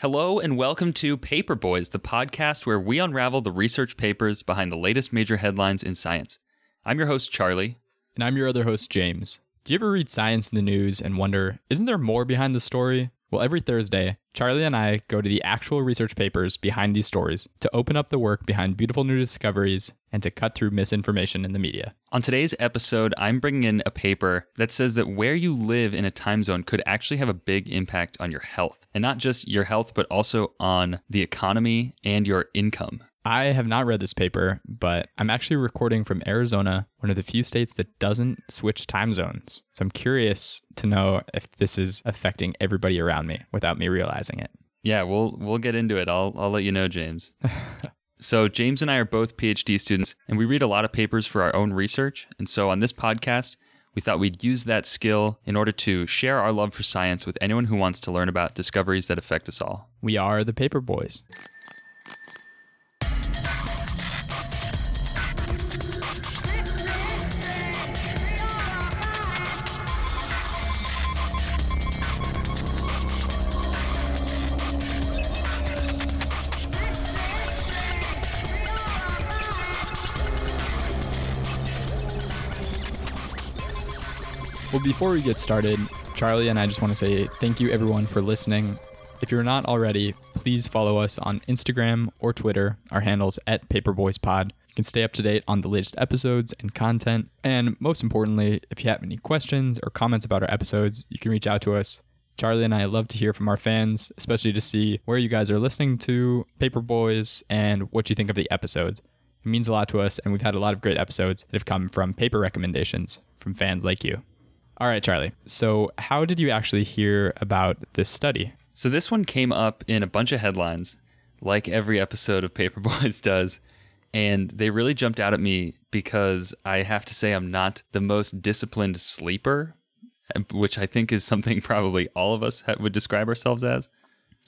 Hello and welcome to Paper Boys, the podcast where we unravel the research papers behind the latest major headlines in science. I'm your host, Charlie. And I'm your other host, James. Do you ever read science in the news and wonder, isn't there more behind the story? Well, every Thursday, Charlie and I go to the actual research papers behind these stories to open up the work behind beautiful new discoveries and to cut through misinformation in the media. On today's episode, I'm bringing in a paper that says that where you live in a time zone could actually have a big impact on your health. And not just your health, but also on the economy and your income. I have not read this paper, but I'm actually recording from Arizona, one of the few states that doesn't switch time zones. So I'm curious to know if this is affecting everybody around me without me realizing it. Yeah, we'll we'll get into it. I'll I'll let you know, James. so James and I are both PhD students and we read a lot of papers for our own research. And so on this podcast, we thought we'd use that skill in order to share our love for science with anyone who wants to learn about discoveries that affect us all. We are the Paper Boys. Well, before we get started, Charlie and I just want to say thank you everyone for listening. If you're not already, please follow us on Instagram or Twitter. Our handles at PaperboysPod. You can stay up to date on the latest episodes and content. And most importantly, if you have any questions or comments about our episodes, you can reach out to us. Charlie and I love to hear from our fans, especially to see where you guys are listening to Paper Boys and what you think of the episodes. It means a lot to us, and we've had a lot of great episodes that have come from paper recommendations from fans like you. All right, Charlie. So, how did you actually hear about this study? So this one came up in a bunch of headlines, like every episode of Paper Boys does, and they really jumped out at me because I have to say I'm not the most disciplined sleeper, which I think is something probably all of us would describe ourselves as.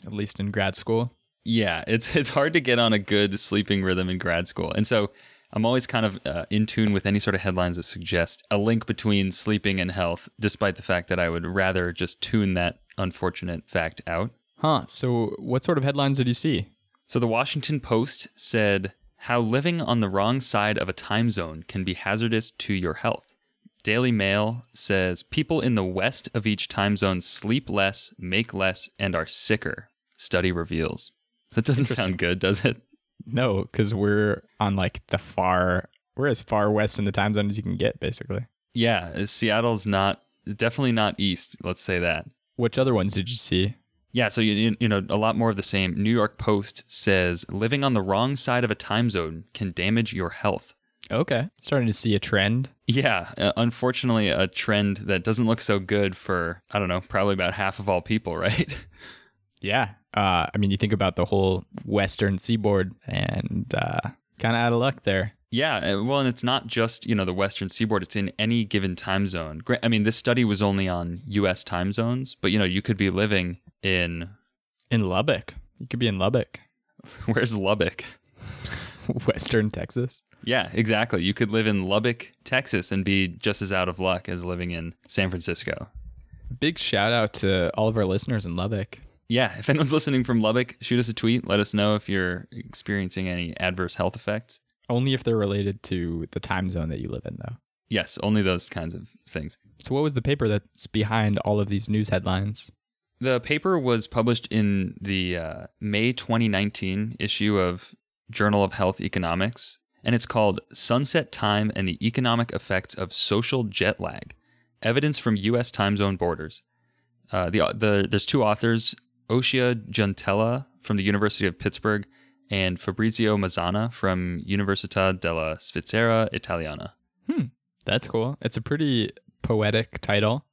At least in grad school. Yeah, it's it's hard to get on a good sleeping rhythm in grad school, and so I'm always kind of uh, in tune with any sort of headlines that suggest a link between sleeping and health, despite the fact that I would rather just tune that unfortunate fact out. Huh. So, what sort of headlines did you see? So, the Washington Post said how living on the wrong side of a time zone can be hazardous to your health. Daily Mail says people in the west of each time zone sleep less, make less, and are sicker. Study reveals. That doesn't sound good, does it? No, because we're on like the far, we're as far west in the time zone as you can get, basically. Yeah, uh, Seattle's not definitely not east. Let's say that. Which other ones did you see? Yeah, so you you know a lot more of the same. New York Post says living on the wrong side of a time zone can damage your health. Okay, starting to see a trend. Yeah, uh, unfortunately, a trend that doesn't look so good for I don't know, probably about half of all people, right? Yeah, uh, I mean, you think about the whole Western seaboard and uh, kind of out of luck there. Yeah, well, and it's not just you know the Western Seaboard; it's in any given time zone. I mean, this study was only on U.S. time zones, but you know, you could be living in in Lubbock. You could be in Lubbock. Where's Lubbock? Western Texas. Yeah, exactly. You could live in Lubbock, Texas, and be just as out of luck as living in San Francisco. Big shout out to all of our listeners in Lubbock yeah, if anyone's listening from Lubbock, shoot us a tweet. Let us know if you're experiencing any adverse health effects. Only if they're related to the time zone that you live in, though. Yes, only those kinds of things. So, what was the paper that's behind all of these news headlines? The paper was published in the uh, May 2019 issue of Journal of Health Economics, and it's called Sunset Time and the Economic Effects of Social Jet Lag Evidence from U.S. Time Zone Borders. Uh, the, the, there's two authors, Osea Giuntella from the University of Pittsburgh and Fabrizio Mazzonna from Università della Svizzera Italiana. Hmm, that's cool. It's a pretty poetic title.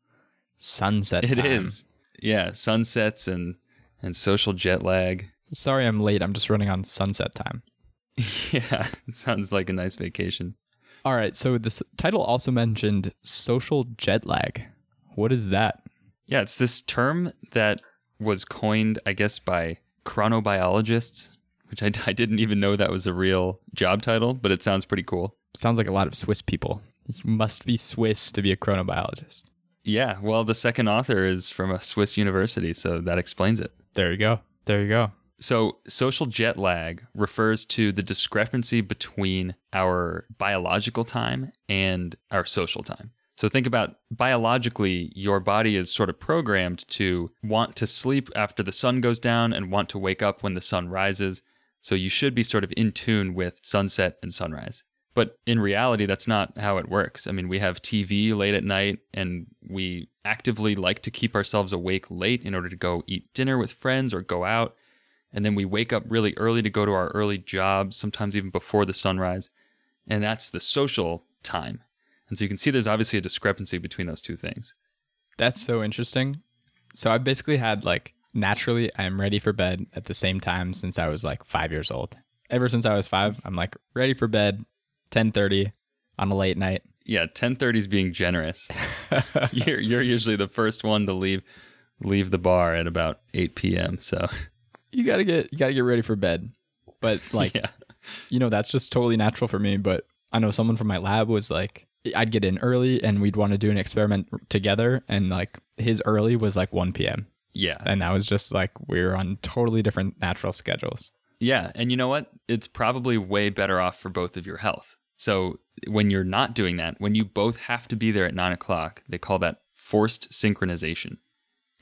Sunset. It time. is. Yeah, sunsets and and social jet lag. Sorry, I'm late. I'm just running on sunset time. yeah, it sounds like a nice vacation. All right. So this title also mentioned social jet lag. What is that? Yeah, it's this term that was coined, I guess, by chronobiologists, which I, I didn't even know that was a real job title, but it sounds pretty cool. Sounds like a lot of Swiss people. You must be Swiss to be a chronobiologist. Yeah, well, the second author is from a Swiss university, so that explains it. There you go. There you go. So, social jet lag refers to the discrepancy between our biological time and our social time. So, think about biologically, your body is sort of programmed to want to sleep after the sun goes down and want to wake up when the sun rises. So, you should be sort of in tune with sunset and sunrise. But in reality, that's not how it works. I mean, we have TV late at night and we actively like to keep ourselves awake late in order to go eat dinner with friends or go out and then we wake up really early to go to our early jobs, sometimes even before the sunrise. And that's the social time. And so you can see there's obviously a discrepancy between those two things. That's so interesting. So I basically had like naturally I'm ready for bed at the same time since I was like 5 years old. Ever since I was 5, I'm like ready for bed 10:30 on a late night. Yeah, 10:30 is being generous. you're you're usually the first one to leave leave the bar at about 8 p.m. So you gotta get you gotta get ready for bed. But like, yeah. you know, that's just totally natural for me. But I know someone from my lab was like, I'd get in early and we'd want to do an experiment together, and like his early was like 1 p.m. Yeah, and that was just like we were on totally different natural schedules. Yeah, and you know what? It's probably way better off for both of your health. So when you're not doing that, when you both have to be there at nine o'clock, they call that forced synchronization.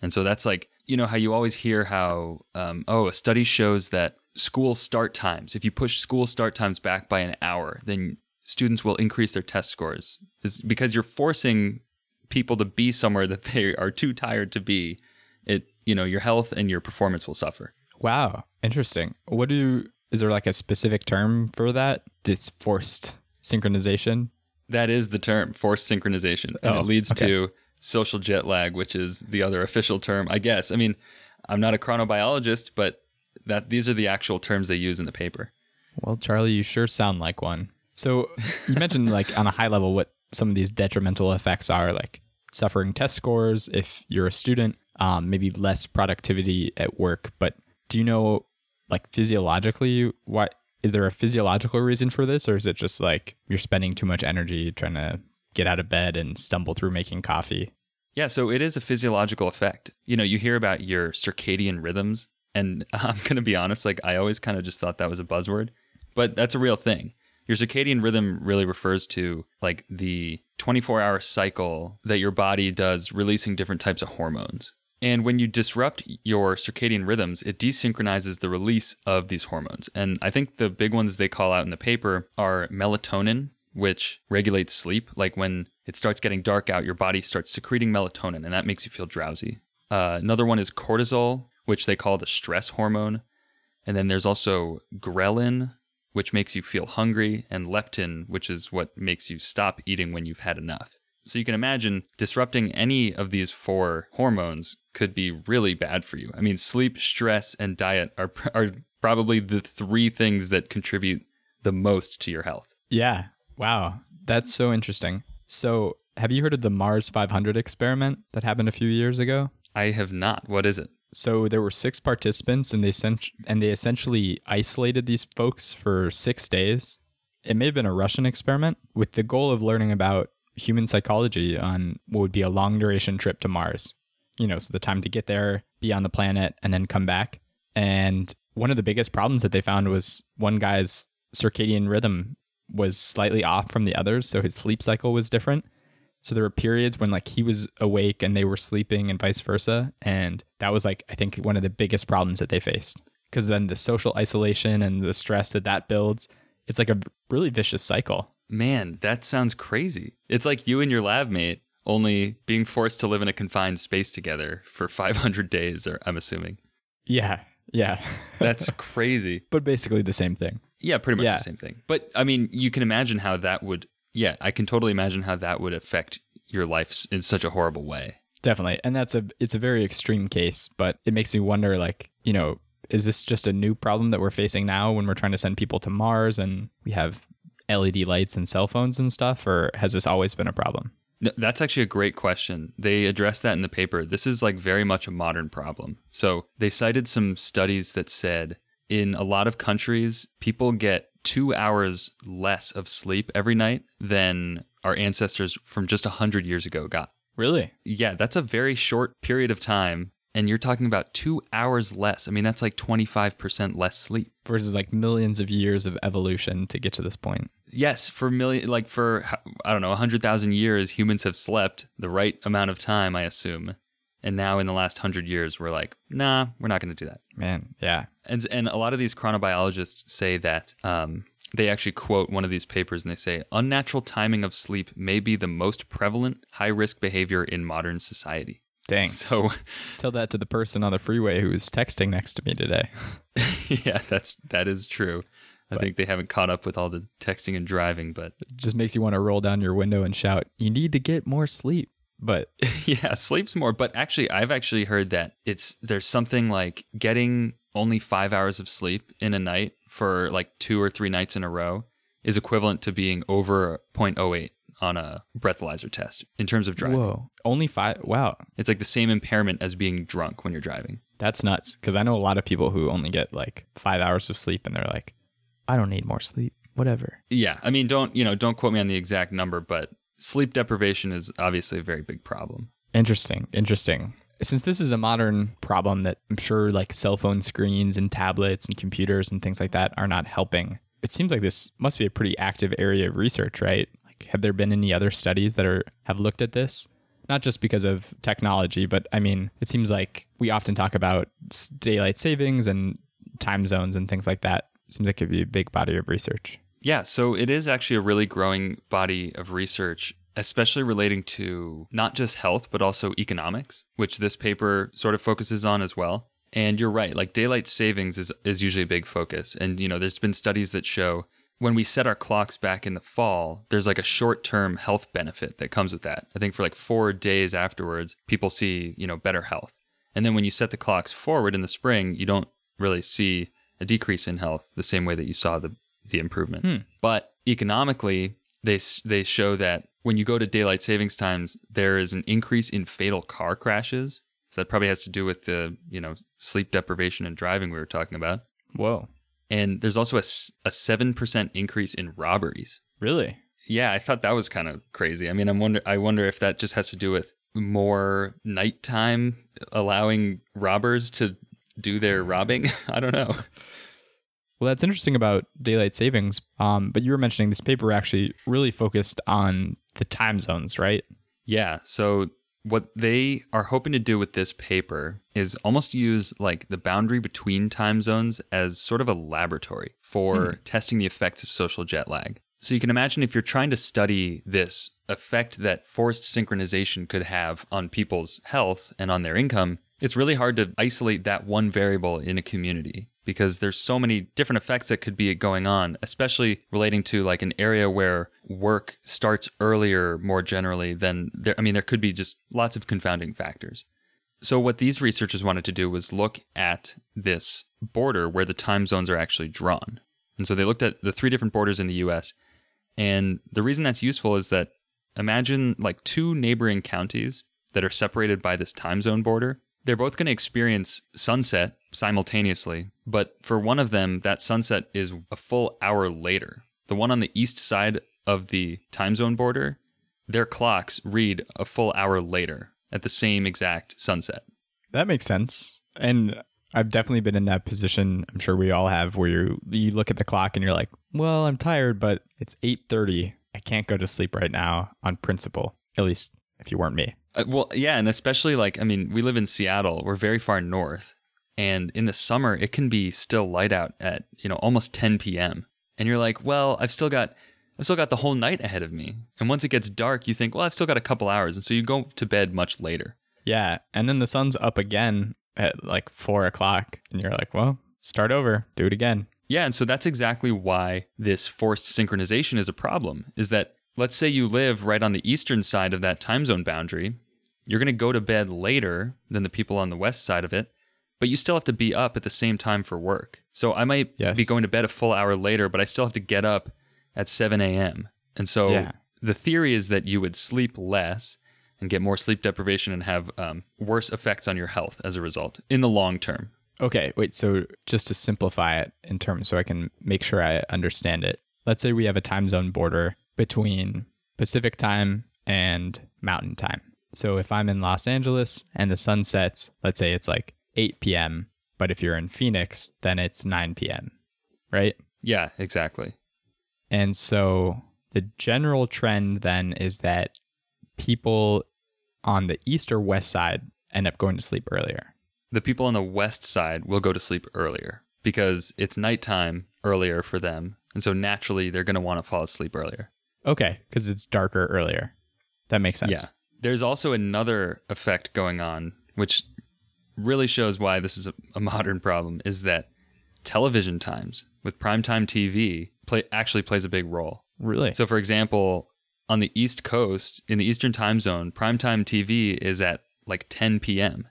And so that's like you know how you always hear how um, oh a study shows that school start times if you push school start times back by an hour then students will increase their test scores it's because you're forcing people to be somewhere that they are too tired to be it you know your health and your performance will suffer wow interesting what do is there like a specific term for that this forced synchronization that is the term forced synchronization and oh, it leads okay. to social jet lag, which is the other official term, I guess. I mean, I'm not a chronobiologist, but that these are the actual terms they use in the paper. Well, Charlie, you sure sound like one. So you mentioned like on a high level what some of these detrimental effects are, like suffering test scores if you're a student, um, maybe less productivity at work. But do you know, like physiologically, what is there a physiological reason for this, or is it just like you're spending too much energy trying to get out of bed and stumble through making coffee. Yeah, so it is a physiological effect. You know, you hear about your circadian rhythms, and I'm going to be honest, like I always kind of just thought that was a buzzword, but that's a real thing. Your circadian rhythm really refers to like the 24 hour cycle that your body does releasing different types of hormones. And when you disrupt your circadian rhythms, it desynchronizes the release of these hormones. And I think the big ones they call out in the paper are melatonin, which regulates sleep. Like when it starts getting dark out, your body starts secreting melatonin, and that makes you feel drowsy. Uh, another one is cortisol, which they call the stress hormone. And then there's also ghrelin, which makes you feel hungry, and leptin, which is what makes you stop eating when you've had enough. So you can imagine disrupting any of these four hormones could be really bad for you. I mean, sleep, stress, and diet are, are probably the three things that contribute the most to your health. Yeah. Wow, that's so interesting. So, have you heard of the Mars 500 experiment that happened a few years ago? I have not. What is it? So there were six participants, and they sent, and they essentially isolated these folks for six days. It may have been a Russian experiment with the goal of learning about human psychology on what would be a long duration trip to Mars. You know, so the time to get there, be on the planet, and then come back. And one of the biggest problems that they found was one guy's circadian rhythm was slightly off from the others, so his sleep cycle was different. So there were periods when like he was awake and they were sleeping and vice versa, and that was like I think one of the biggest problems that they faced because then the social isolation and the stress that that builds, it's like a really vicious cycle. Man, that sounds crazy. It's like you and your lab mate only being forced to live in a confined space together for 500 days or I'm assuming. Yeah. Yeah. That's crazy. But basically the same thing. Yeah, pretty much yeah. the same thing. But I mean, you can imagine how that would. Yeah, I can totally imagine how that would affect your life in such a horrible way. Definitely, and that's a it's a very extreme case, but it makes me wonder, like you know, is this just a new problem that we're facing now when we're trying to send people to Mars and we have LED lights and cell phones and stuff, or has this always been a problem? No, that's actually a great question. They addressed that in the paper. This is like very much a modern problem. So they cited some studies that said in a lot of countries, people get two hours less of sleep every night than our ancestors from just 100 years ago got. Really? Yeah, that's a very short period of time And you're talking about two hours less. I mean, that's like 25% less sleep. Versus like millions of years of evolution to get to this point. Yes, for million, like for, I don't know, 100,000 years, humans have slept the right amount of time, I assume. And now in the last 100 years, we're like, nah, we're not going to do that. Man, yeah. And, and a lot of these chronobiologists say that um, they actually quote one of these papers and they say unnatural timing of sleep may be the most prevalent high risk behavior in modern society. Dang. So tell that to the person on the freeway who was texting next to me today. yeah, that's that is true. I but, think they haven't caught up with all the texting and driving, but it just makes you want to roll down your window and shout, "You need to get more sleep." But yeah, sleep's more, but actually I've actually heard that it's there's something like getting only 5 hours of sleep in a night for like 2 or 3 nights in a row is equivalent to being over 0.08 on a breathalyzer test in terms of driving. Whoa. Only five? Wow. It's like the same impairment as being drunk when you're driving. That's nuts. Because I know a lot of people who only get like five hours of sleep and they're like, I don't need more sleep. Whatever. Yeah. I mean, don't, you know, don't quote me on the exact number, but sleep deprivation is obviously a very big problem. Interesting. Interesting. Since this is a modern problem that I'm sure like cell phone screens and tablets and computers and things like that are not helping, it seems like this must be a pretty active area of research, right? Like have there been any other studies that are have looked at this? Not just because of technology, but I mean, it seems like we often talk about daylight savings and time zones and things like that. It seems like it could be a big body of research. Yeah, so it is actually a really growing body of research, especially relating to not just health, but also economics, which this paper sort of focuses on as well. And you're right, like daylight savings is, is usually a big focus. And, you know, there's been studies that show when we set our clocks back in the fall, there's like a short term health benefit that comes with that. I think for like four days afterwards, people see, you know, better health. And then when you set the clocks forward in the spring, you don't really see a decrease in health the same way that you saw the, the improvement. Hmm. But economically, they, they show that when you go to daylight savings times, there is an increase in fatal car crashes. So that probably has to do with the, you know, sleep deprivation and driving we were talking about. Whoa. And there's also a, a 7% increase in robberies. Really? Yeah, I thought that was kind of crazy. I mean, I'm wonder I wonder if that just has to do with more nighttime allowing robbers to do their robbing. I don't know. Well, that's interesting about daylight savings. Um, but you were mentioning this paper actually really focused on the time zones, right? Yeah. So what they are hoping to do with this paper is almost use like the boundary between time zones as sort of a laboratory for hmm. testing the effects of social jet lag. So you can imagine if you're trying to study this effect that forced synchronization could have on people's health and on their income, it's really hard to isolate that one variable in a community because there's so many different effects that could be going on, especially relating to like an area where work starts earlier more generally than there. I mean, there could be just lots of confounding factors. So, what these researchers wanted to do was look at this border where the time zones are actually drawn. And so they looked at the three different borders in the US. And the reason that's useful is that imagine like two neighboring counties that are separated by this time zone border. They're both going to experience sunset simultaneously, but for one of them, that sunset is a full hour later. The one on the east side of the time zone border, their clocks read a full hour later at the same exact sunset. That makes sense. And I've definitely been in that position. I'm sure we all have where you you look at the clock and you're like, "Well, I'm tired, but it's 8:30. I can't go to sleep right now on principle." At least if you weren't me. Uh, well, yeah, and especially like I mean, we live in Seattle. We're very far north. And in the summer, it can be still light out at, you know, almost 10 p.m. And you're like, well, I've still got I've still got the whole night ahead of me. And once it gets dark, you think, well, I've still got a couple hours. And so you go to bed much later. Yeah. And then the sun's up again at like four o'clock. And you're like, well, start over, do it again. Yeah. And so that's exactly why this forced synchronization is a problem is that let's say you live right on the eastern side of that time zone boundary. You're going to go to bed later than the people on the west side of it but you still have to be up at the same time for work. So I might yes. be going to bed a full hour later, but I still have to get up at 7 a.m. And so yeah. the theory is that you would sleep less and get more sleep deprivation and have um, worse effects on your health as a result in the long term. Okay, wait. So just to simplify it in terms so I can make sure I understand it. Let's say we have a time zone border between Pacific time and Mountain time. So if I'm in Los Angeles and the sun sets, let's say it's like 8 p.m., but if you're in Phoenix, then it's 9 p.m., right? Yeah, exactly. And so the general trend then is that people on the east or west side end up going to sleep earlier. The people on the west side will go to sleep earlier because it's nighttime earlier for them. And so naturally, they're going to want to fall asleep earlier. Okay, because it's darker earlier. That makes sense. Yeah. There's also another effect going on, which really shows why this is a, a modern problem, is that television times with primetime TV play, actually plays a big role. Really? So, for example, on the East Coast, in the Eastern time zone, primetime TV is at like 10 p.m.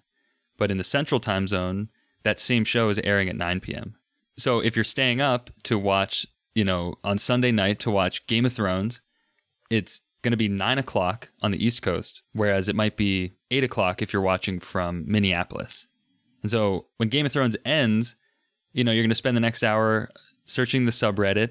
But in the Central time zone, that same show is airing at 9 p.m. So, if you're staying up to watch, you know, on Sunday night to watch Game of Thrones, it's going to be 9 o'clock on the East Coast, whereas it might be 8 o'clock if you're watching from Minneapolis. And so, when Game of Thrones ends, you know, you're going to spend the next hour searching the subreddit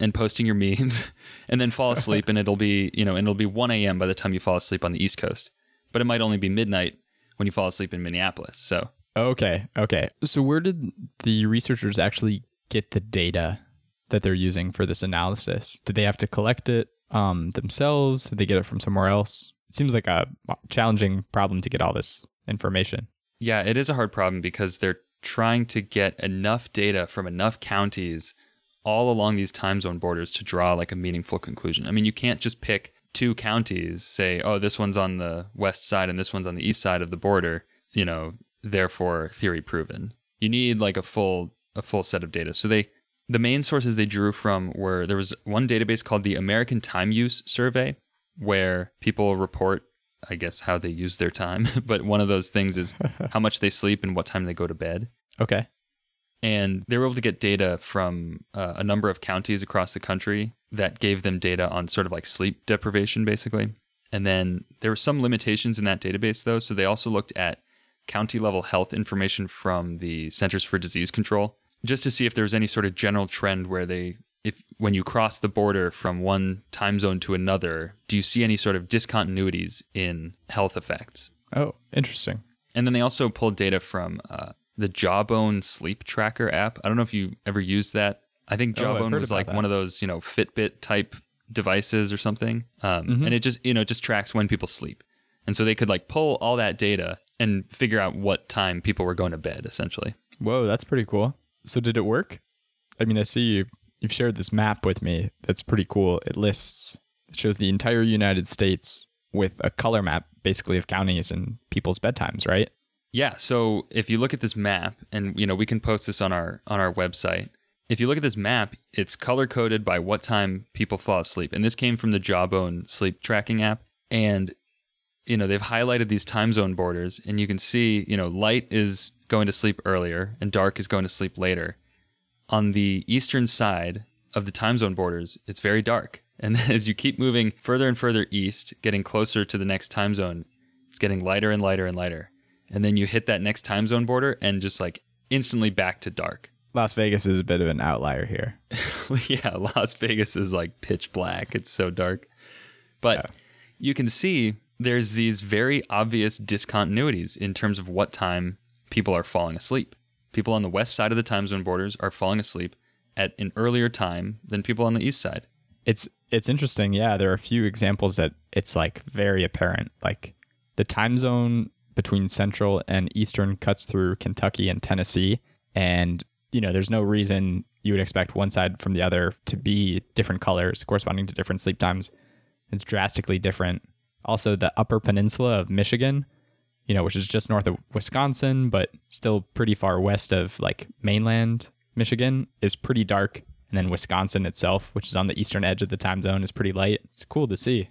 and posting your memes and then fall asleep and it'll be, you know, and it'll be 1 a.m. by the time you fall asleep on the East Coast. But it might only be midnight when you fall asleep in Minneapolis. So, Okay. Okay. So where did the researchers actually get the data that they're using for this analysis? Did they have to collect it um, themselves? Did they get it from somewhere else? It seems like a challenging problem to get all this information. yeah, it is a hard problem because they're trying to get enough data from enough counties all along these time zone borders to draw like a meaningful conclusion. I mean, you can't just pick two counties, say, oh, this one's on the west side and this one's on the east side of the border, you know, therefore theory proven. You need like a full a full set of data. So they the main sources they drew from were there was one database called the American Time Use Survey where people report I guess how they use their time, but one of those things is how much they sleep and what time they go to bed. Okay. and they were able to get data from uh, a number of counties across the country that gave them data on sort of like sleep deprivation basically. And then there were some limitations in that database though. So they also looked at county level health information from the centers for disease control just to see if there was any sort of general trend where they if when you cross the border from one time zone to another do you see any sort of discontinuities in health effects Oh, interesting. and then they also pulled data from uh, the Jawbone sleep tracker app. I don't know if you ever used that. I think Oh, Jawbone heard was like that. one of those, you know, Fitbit type devices or something. Um, Mhm. And it just, you know, just tracks when people sleep. And so they could like pull all that data and figure out what time people were going to bed, essentially. Whoa, that's pretty cool. So did it work? I mean, I see you you've shared this map with me. That's pretty cool. It lists it shows the entire United States with a color map basically of counties and people's bedtimes, right? Yeah. So if you look at this map, and you know, we can post this on our on our website. If you look at this map, it's color coded by what time people fall asleep, and this came from the Jawbone sleep tracking app. And you know, they've highlighted these time zone borders, and you can see, you know, light is going to sleep earlier, and dark is going to sleep later. On the eastern side of the time zone borders, it's very dark. And as you keep moving further and further east, getting closer to the next time zone, it's getting lighter and lighter and lighter and then you hit that next time zone border and just like instantly back to dark. Las Vegas is a bit of an outlier here. yeah, Las Vegas is like pitch black. It's so dark. But Yeah. you can see there's these very obvious discontinuities in terms of what time people are falling asleep. People on the west side of the time zone borders are falling asleep at an earlier time than people on the east side. It's it's interesting. Yeah, there are a few examples that it's like very apparent. Like the time zone between central and eastern cuts through Kentucky and Tennessee and you know, there's no reason you would expect one side from the other to be different colors corresponding to different sleep times. It's drastically different. Also, the upper peninsula of Michigan, you know, which is just north of Wisconsin, but still pretty far west of like mainland Michigan, is pretty dark. And then Wisconsin itself, which is on the eastern edge of the time zone, is pretty light. It's cool to see.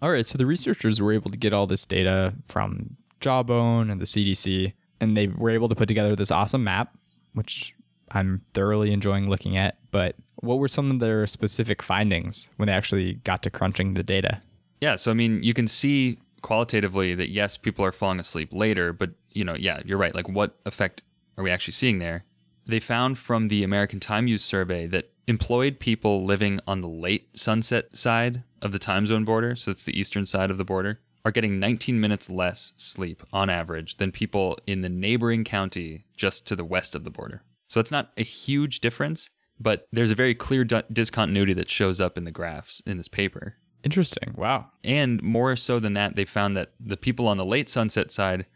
All right, so the researchers were able to get all this data from Jawbone and the CDC, and they were able to put together this awesome map, which I'm thoroughly enjoying looking at. But what were some of their specific findings when they actually got to crunching the data? Yeah, so I mean, you can see qualitatively that yes, people are falling asleep later, but you know, yeah, you're right. Like, what effect are we actually seeing there? They found from the American Time Use Survey that employed people living on the late sunset side of the time zone border, so it's the eastern side of the border, are getting 19 minutes less sleep on average than people in the neighboring county just to the west of the border. So it's not a huge difference, but there's a very clear di- discontinuity that shows up in the graphs in this paper. Interesting. Wow. And more so than that, they found that the people on the late sunset side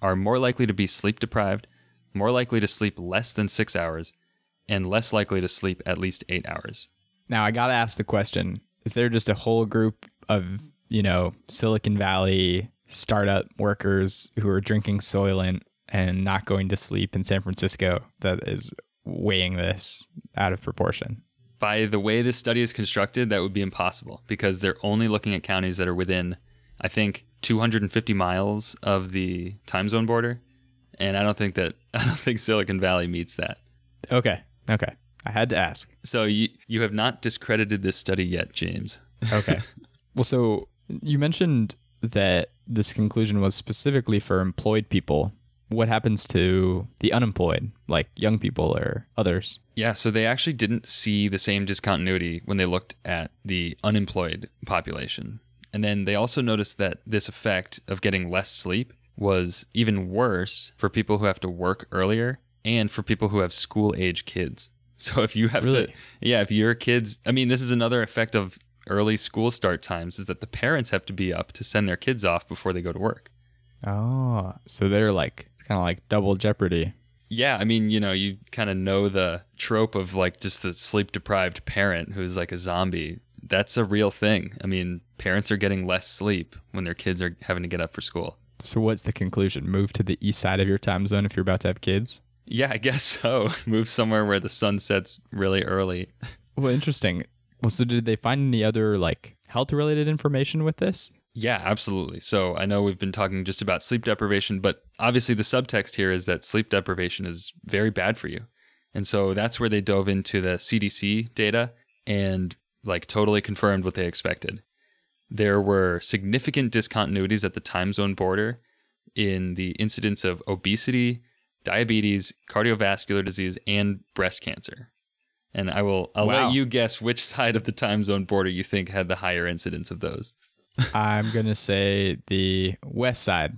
are more likely to be sleep deprived, more likely to sleep less than six hours, and less likely to sleep at least eight hours. Now I gotta ask the question: Is there just a whole group of you know Silicon Valley startup workers who are drinking Soylent and not going to sleep in San Francisco that is weighing this out of proportion? By the way this study is constructed, that would be impossible because they're only looking at counties that are within, I think, 250 miles of the time zone border, and I don't think that I don't think Silicon Valley meets that. Okay. Okay. I had to ask. So you you have not discredited this study yet, James. Okay. well, so you mentioned that this conclusion was specifically for employed people. What happens to the unemployed, like young people or others? Yeah, so they actually didn't see the same discontinuity when they looked at the unemployed population. And then they also noticed that this effect of getting less sleep was even worse for people who have to work earlier and for people who have school age kids. So if you have Really? to, yeah, if your kids, I mean, this is another effect of early school start times is that the parents have to be up to send their kids off before they go to work. Oh, so they're like kind of like double jeopardy. Yeah, I mean, you know, you kind of know the trope of like just the sleep deprived parent who's like a zombie. That's a real thing. I mean, parents are getting less sleep when their kids are having to get up for school. So what's the conclusion? Move to the east side of your time zone if you're about to have kids? Yeah, I guess so. Move somewhere where the sun sets really early. Well, interesting. Well, so did they find any other like health related information with this? Yeah, absolutely. So I know we've been talking just about sleep deprivation, but obviously the subtext here is that sleep deprivation is very bad for you. And so that's where they dove into the CDC data and like totally confirmed what they expected. There were significant discontinuities at the time zone border in the incidence of obesity, diabetes, cardiovascular disease, and breast cancer. And I will I'll Wow. let you guess which side of the time zone border you think had the higher incidence of those. I'm gonna say the west side.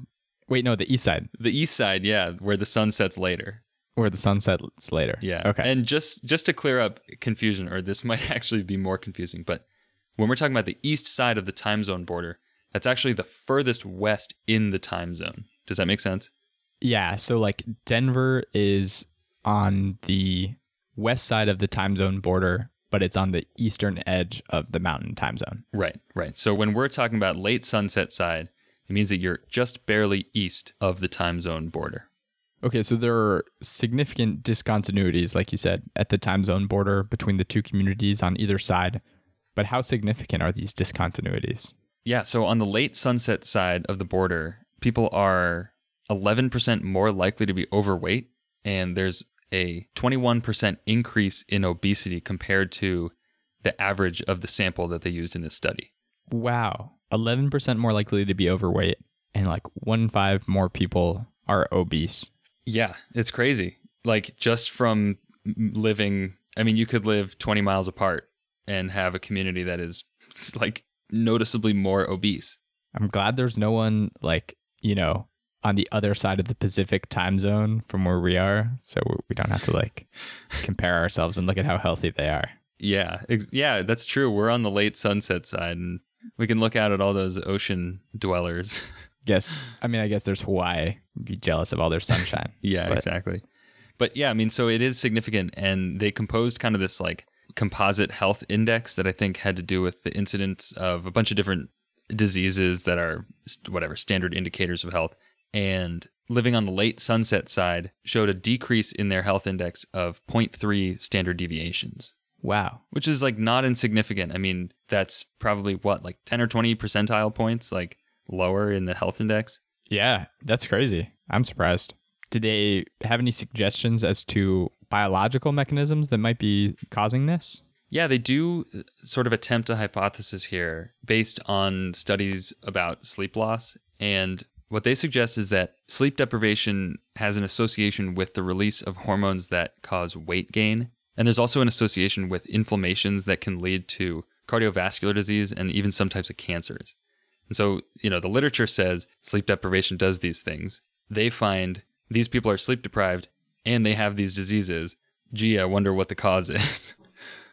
Wait, no, the east side, The east side, yeah, where the sun sets later. where the sun sets later. Yeah. Okay. And just just to clear up confusion, or this might actually be more confusing, but when we're talking about the east side of the time zone border, that's actually the furthest west in the time zone. Does that make sense? yeah. So like Denver is on the west side of the time zone border, but it's on the eastern edge of the mountain time zone. Right, right. So when we're talking about late sunset side, it means that you're just barely east of the time zone border. Okay, so there are significant discontinuities, like you said, at the time zone border between the two communities on either side. But how significant are these discontinuities? Yeah, so on the late sunset side of the border, people are 11% more likely to be overweight, and there's a 21% increase in obesity compared to the average of the sample that they used in this study. Wow. 11% more likely to be overweight, and like one in five more people are obese. Yeah, it's crazy. Like just from living, I mean, you could live 20 miles apart and have a community that is like noticeably more obese. I'm glad there's no one like, you know, on the other side of the Pacific time zone from where we are. So we don't have to like compare ourselves and look at how healthy they are. Yeah, ex- yeah, that's true. We're on the late sunset side, and we can look out at all those ocean dwellers. Guess, I mean, I guess there's Hawaii. Be jealous of all their sunshine. yeah, But- exactly. But yeah, I mean, so it is significant, and they composed kind of this like composite health index that I think had to do with the incidence of a bunch of different diseases that are whatever standard indicators of health. And living on the late sunset side showed a decrease in their health index of 0.3 standard deviations. Wow. which is like not insignificant. I mean, that's probably what, like 10 or 20 percentile points, like lower in the health index. Yeah, that's crazy. I'm surprised. Did they have any suggestions as to biological mechanisms that might be causing this? Yeah, they do uh, sort of attempt a hypothesis here based on studies about sleep loss. And what they suggest is that sleep deprivation has an association with the release of hormones that cause weight gain. And there's also an association with inflammations that can lead to cardiovascular disease and even some types of cancers. And so, you know, the literature says sleep deprivation does these things. They find these people are sleep deprived and they have these diseases. Gee, I wonder what the cause is.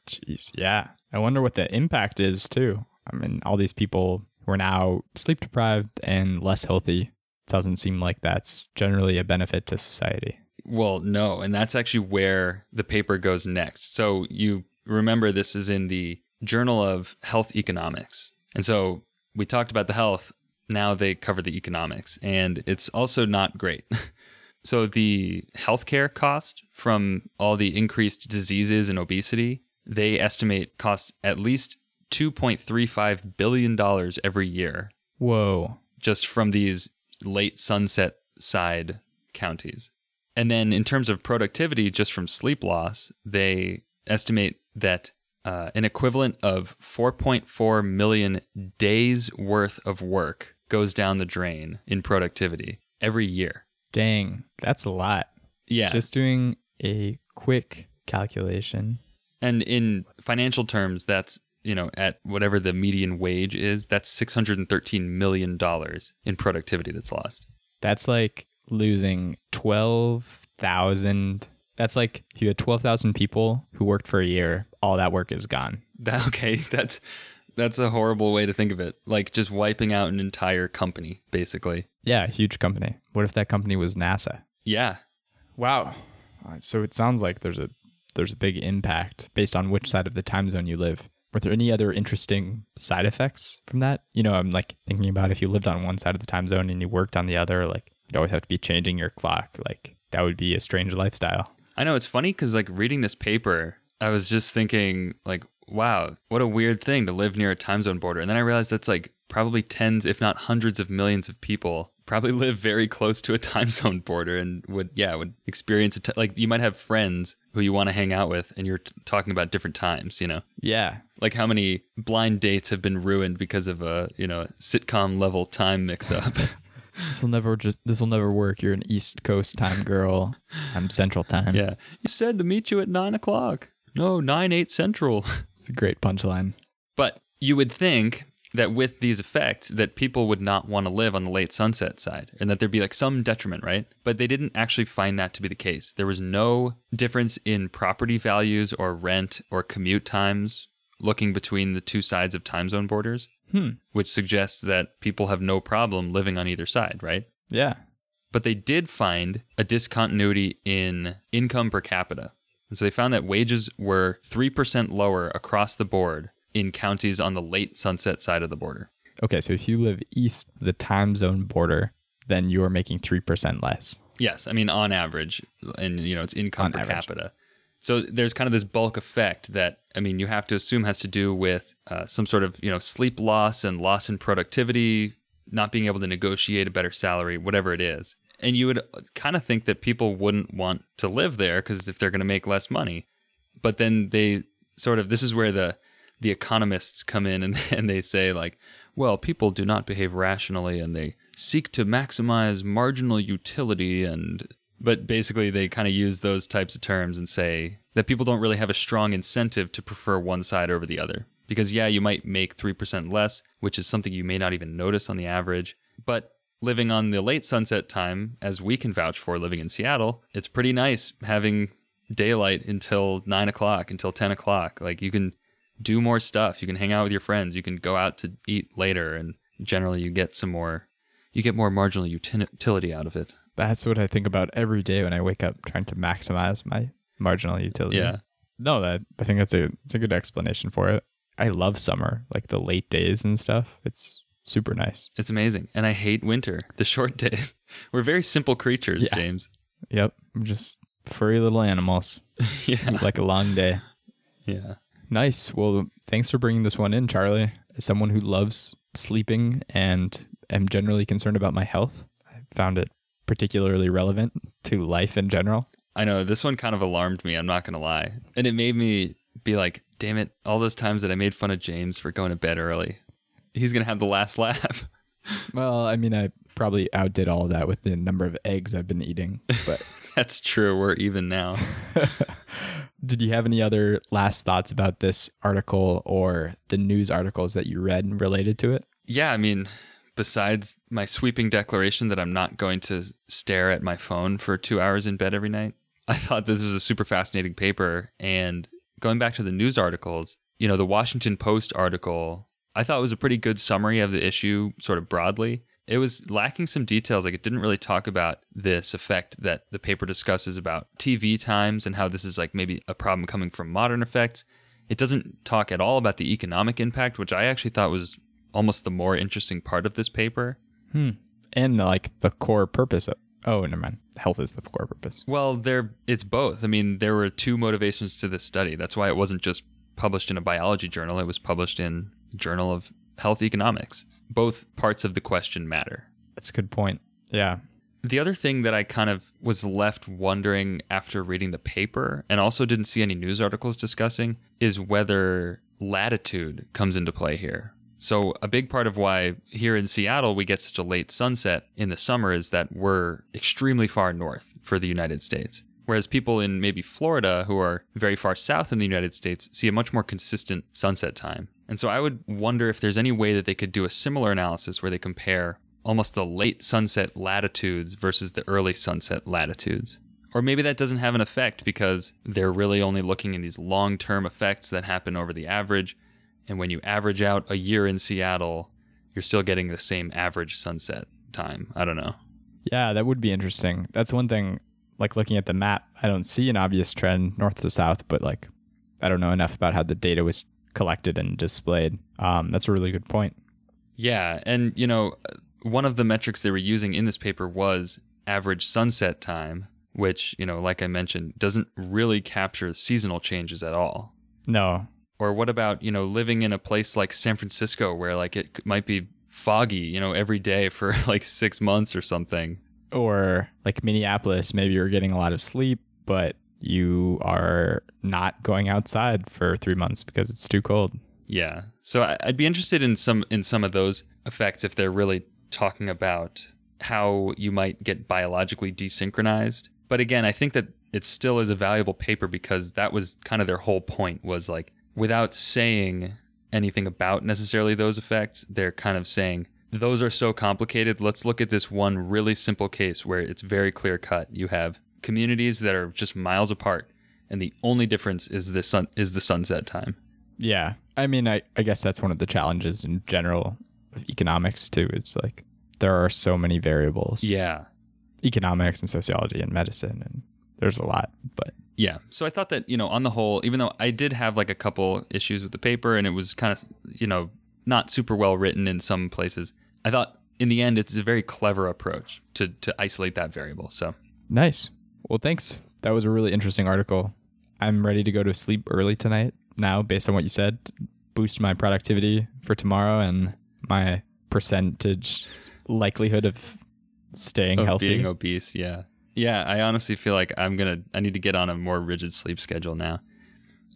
Jeez, yeah. I wonder what the impact is too. I mean, all these people who are now sleep deprived and less healthy doesn't seem like that's generally a benefit to society. Well, no, and that's actually where the paper goes next. So you remember this is in the Journal of Health Economics. And so we talked about the health, now they cover the economics, and it's also not great. so the healthcare cost from all the increased diseases and obesity, they estimate costs at least 2.35 billion dollars every year Whoa. just from these late sunset side counties. And then in terms of productivity, just from sleep loss, they estimate that uh, an equivalent of 4.4 million days worth of work goes down the drain in productivity every year. Dang, that's a lot. Yeah. Just doing a quick calculation. and in financial terms, that's, you know, at whatever the median wage is, that's $613 million in productivity that's lost. That's like losing 12,000. That's like if you had 12,000 people who worked for a year, all that work is gone. That okay, that's that's a horrible way to think of it. Like just wiping out an entire company, basically. Yeah, a huge company. What if that company was NASA? Yeah. Wow. Uh, So it sounds like there's a there's a big impact based on which side of the time zone you live. Were there any other interesting side effects from that? You know, I'm like thinking about if you lived on one side of the time zone and you worked on the other, like you'd always have to be changing your clock. Like that would be a strange lifestyle. I know it's funny cuz like reading this paper, I was just thinking like, wow, what a weird thing to live near a time zone border. And then I realized that's like probably tens if not hundreds of millions of people probably live very close to a time zone border and would yeah, would experience it like you might have friends who you want to hang out with and you're t- talking about different times, you know. Yeah. like how many blind dates have been ruined because of a you know sitcom level time mix up This will never just this will never work. You're an East Coast time girl. I'm Central time. yeah you said to meet you at nine o'clock no nine eight central It's a great punchline. but you would think that with these effects that people would not want to live on the late sunset side and that there'd be like some detriment right but they didn't actually find that to be the case there was no difference in property values or rent or commute times looking between the two sides of time zone borders Hmm. which suggests that people have no problem living on either side right Yeah. but they did find a discontinuity in income per capita. And so they found that wages were 3% lower across the board in counties on the late sunset side of the border. Okay, so if you live east the time zone border, then you are making 3% less. Yes, I mean on average, and you know it's income On per average. capita. So there's kind of this bulk effect that I mean you have to assume has to do with uh, some sort of you know sleep loss and loss in productivity, not being able to negotiate a better salary, whatever it is. And you would kind of think that people wouldn't want to live there because if they're going to make less money, but then they sort of this is where the the economists come in and, and they say like well people do not behave rationally and they seek to maximize marginal utility and but basically they kind of use those types of terms and say that people don't really have a strong incentive to prefer one side over the other. Because yeah you might make 3% less which is something you may not even notice on the average but living on the late sunset time as we can vouch for living in seattle it's pretty nice having daylight until 9 o'clock until 10 o'clock like you can do more stuff. You can hang out with your friends. You can go out to eat later, and generally you get some more. You get more marginal utility out of it. That's what I think about every day when I wake up trying to maximize my marginal utility. Yeah. No, that I think that's a it's a good explanation for it. I love summer, like the late days and stuff. It's super nice. It's amazing, and I hate winter. The short days. We're very simple creatures, Yeah. James. Yep. Just furry little animals. yeah, like a long day. yeah. Nice. Well, thanks for bringing this one in, Charlie. As someone who loves sleeping and am generally concerned about my health, I found it particularly relevant to life in general. I know this one kind of alarmed me. I'm not gonna lie, and it made me be like, "Damn it!" All those times that I made fun of James for going to bed early, he's gonna have the last laugh. Well, I mean, I probably outdid all of that with the number of eggs I've been eating. But That's true. We're even now. did you have any other last thoughts about this article or the news articles that you read related to it? Yeah, I mean, besides my sweeping declaration that I'm not going to stare at my phone for two hours in bed every night, I thought this was a super fascinating paper. And going back to the news articles, you know, the Washington Post article, I thought it was a pretty good summary of the issue, sort of broadly. It was lacking some details. Like, it didn't really talk about this effect that the paper discusses about TV times and how this is like maybe a problem coming from modern effects. It doesn't talk at all about the economic impact, which I actually thought was almost the more interesting part of this paper. Hmm. And like the core purpose of oh, never mind. Health is the core purpose. Well, there it's both. I mean, there were two motivations to this study. That's why it wasn't just published in a biology journal. It was published in Journal of Health Economics. Both parts of the question matter. That's a good point. Yeah. The other thing that I kind of was left wondering after reading the paper and also didn't see any news articles discussing is whether latitude comes into play here. So, a big part of why here in Seattle we get such a late sunset in the summer is that we're extremely far north for the United States. Whereas people in maybe Florida who are very far south in the United States see a much more consistent sunset time. And so I would wonder if there's any way that they could do a similar analysis where they compare almost the late sunset latitudes versus the early sunset latitudes. Or maybe that doesn't have an effect because they're really only looking at these long term effects that happen over the average. And when you average out a year in Seattle, you're still getting the same average sunset time. I don't know. Yeah, that would be interesting. That's one thing, like looking at the map, I don't see an obvious trend north to south, but like I don't know enough about how the data was collected and displayed. Um, that's a really good point. Yeah. And, you know, one of the metrics they were using in this paper was average sunset time, which, you know, like I mentioned, doesn't really capture seasonal changes at all. No. Or what about, you know, living in a place like San Francisco where like it might be foggy, you know, every day for like six months or something. Or like Minneapolis, maybe you're getting a lot of sleep, but you are not going outside for three months because it's too cold. Yeah. So I'd be interested in some in some of those effects if they're really talking about how you might get biologically desynchronized. But again, I think that it still is a valuable paper because that was kind of their whole point was like without saying anything about necessarily those effects, they're kind of saying those are so complicated. Let's look at this one really simple case where it's very clear cut. You have communities that are just miles apart and the only difference is the sun is the sunset time. Yeah. I mean, I, I guess that's one of the challenges in general of economics too. It's like there are so many variables. Yeah. Economics and sociology and medicine and there's a lot, but yeah. So I thought that, you know, on the whole, even though I did have like a couple issues with the paper and it was kind of, you know, not super well written in some places, I thought in the end it's a very clever approach to to isolate that variable. So Nice. Well, thanks. That was a really interesting article. I'm ready to go to sleep early tonight now based on what you said. Boost my productivity for tomorrow and my percentage likelihood of staying of healthy. being obese, yeah. Yeah, I honestly feel like I'm going to I need to get on a more rigid sleep schedule now.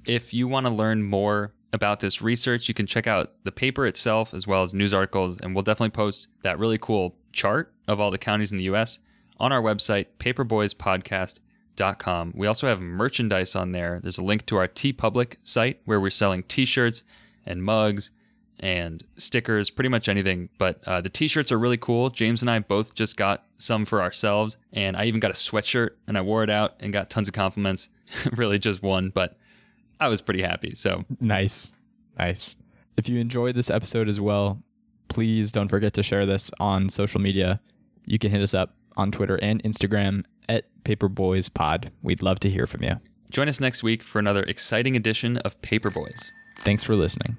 If you want to learn more about this research, you can check out the paper itself as well as news articles and we'll definitely post that really cool chart of all the counties in the US on our website paperboyspodcast.com. We also have merchandise on there. There's a link to our TeePublic site where we're selling t-shirts and mugs and stickers, pretty much anything. But uh, the t-shirts are really cool. James and I both just got some for ourselves, and I even got a sweatshirt and I wore it out and got tons of compliments. really, just one, but I was pretty happy. So Nice. Nice. If you enjoyed this episode as well, please don't forget to share this on social media. You can hit us up on Twitter and Instagram at PaperboysPod. We'd love to hear from you. join us next week for another exciting edition of Paper Boys. Thanks for listening.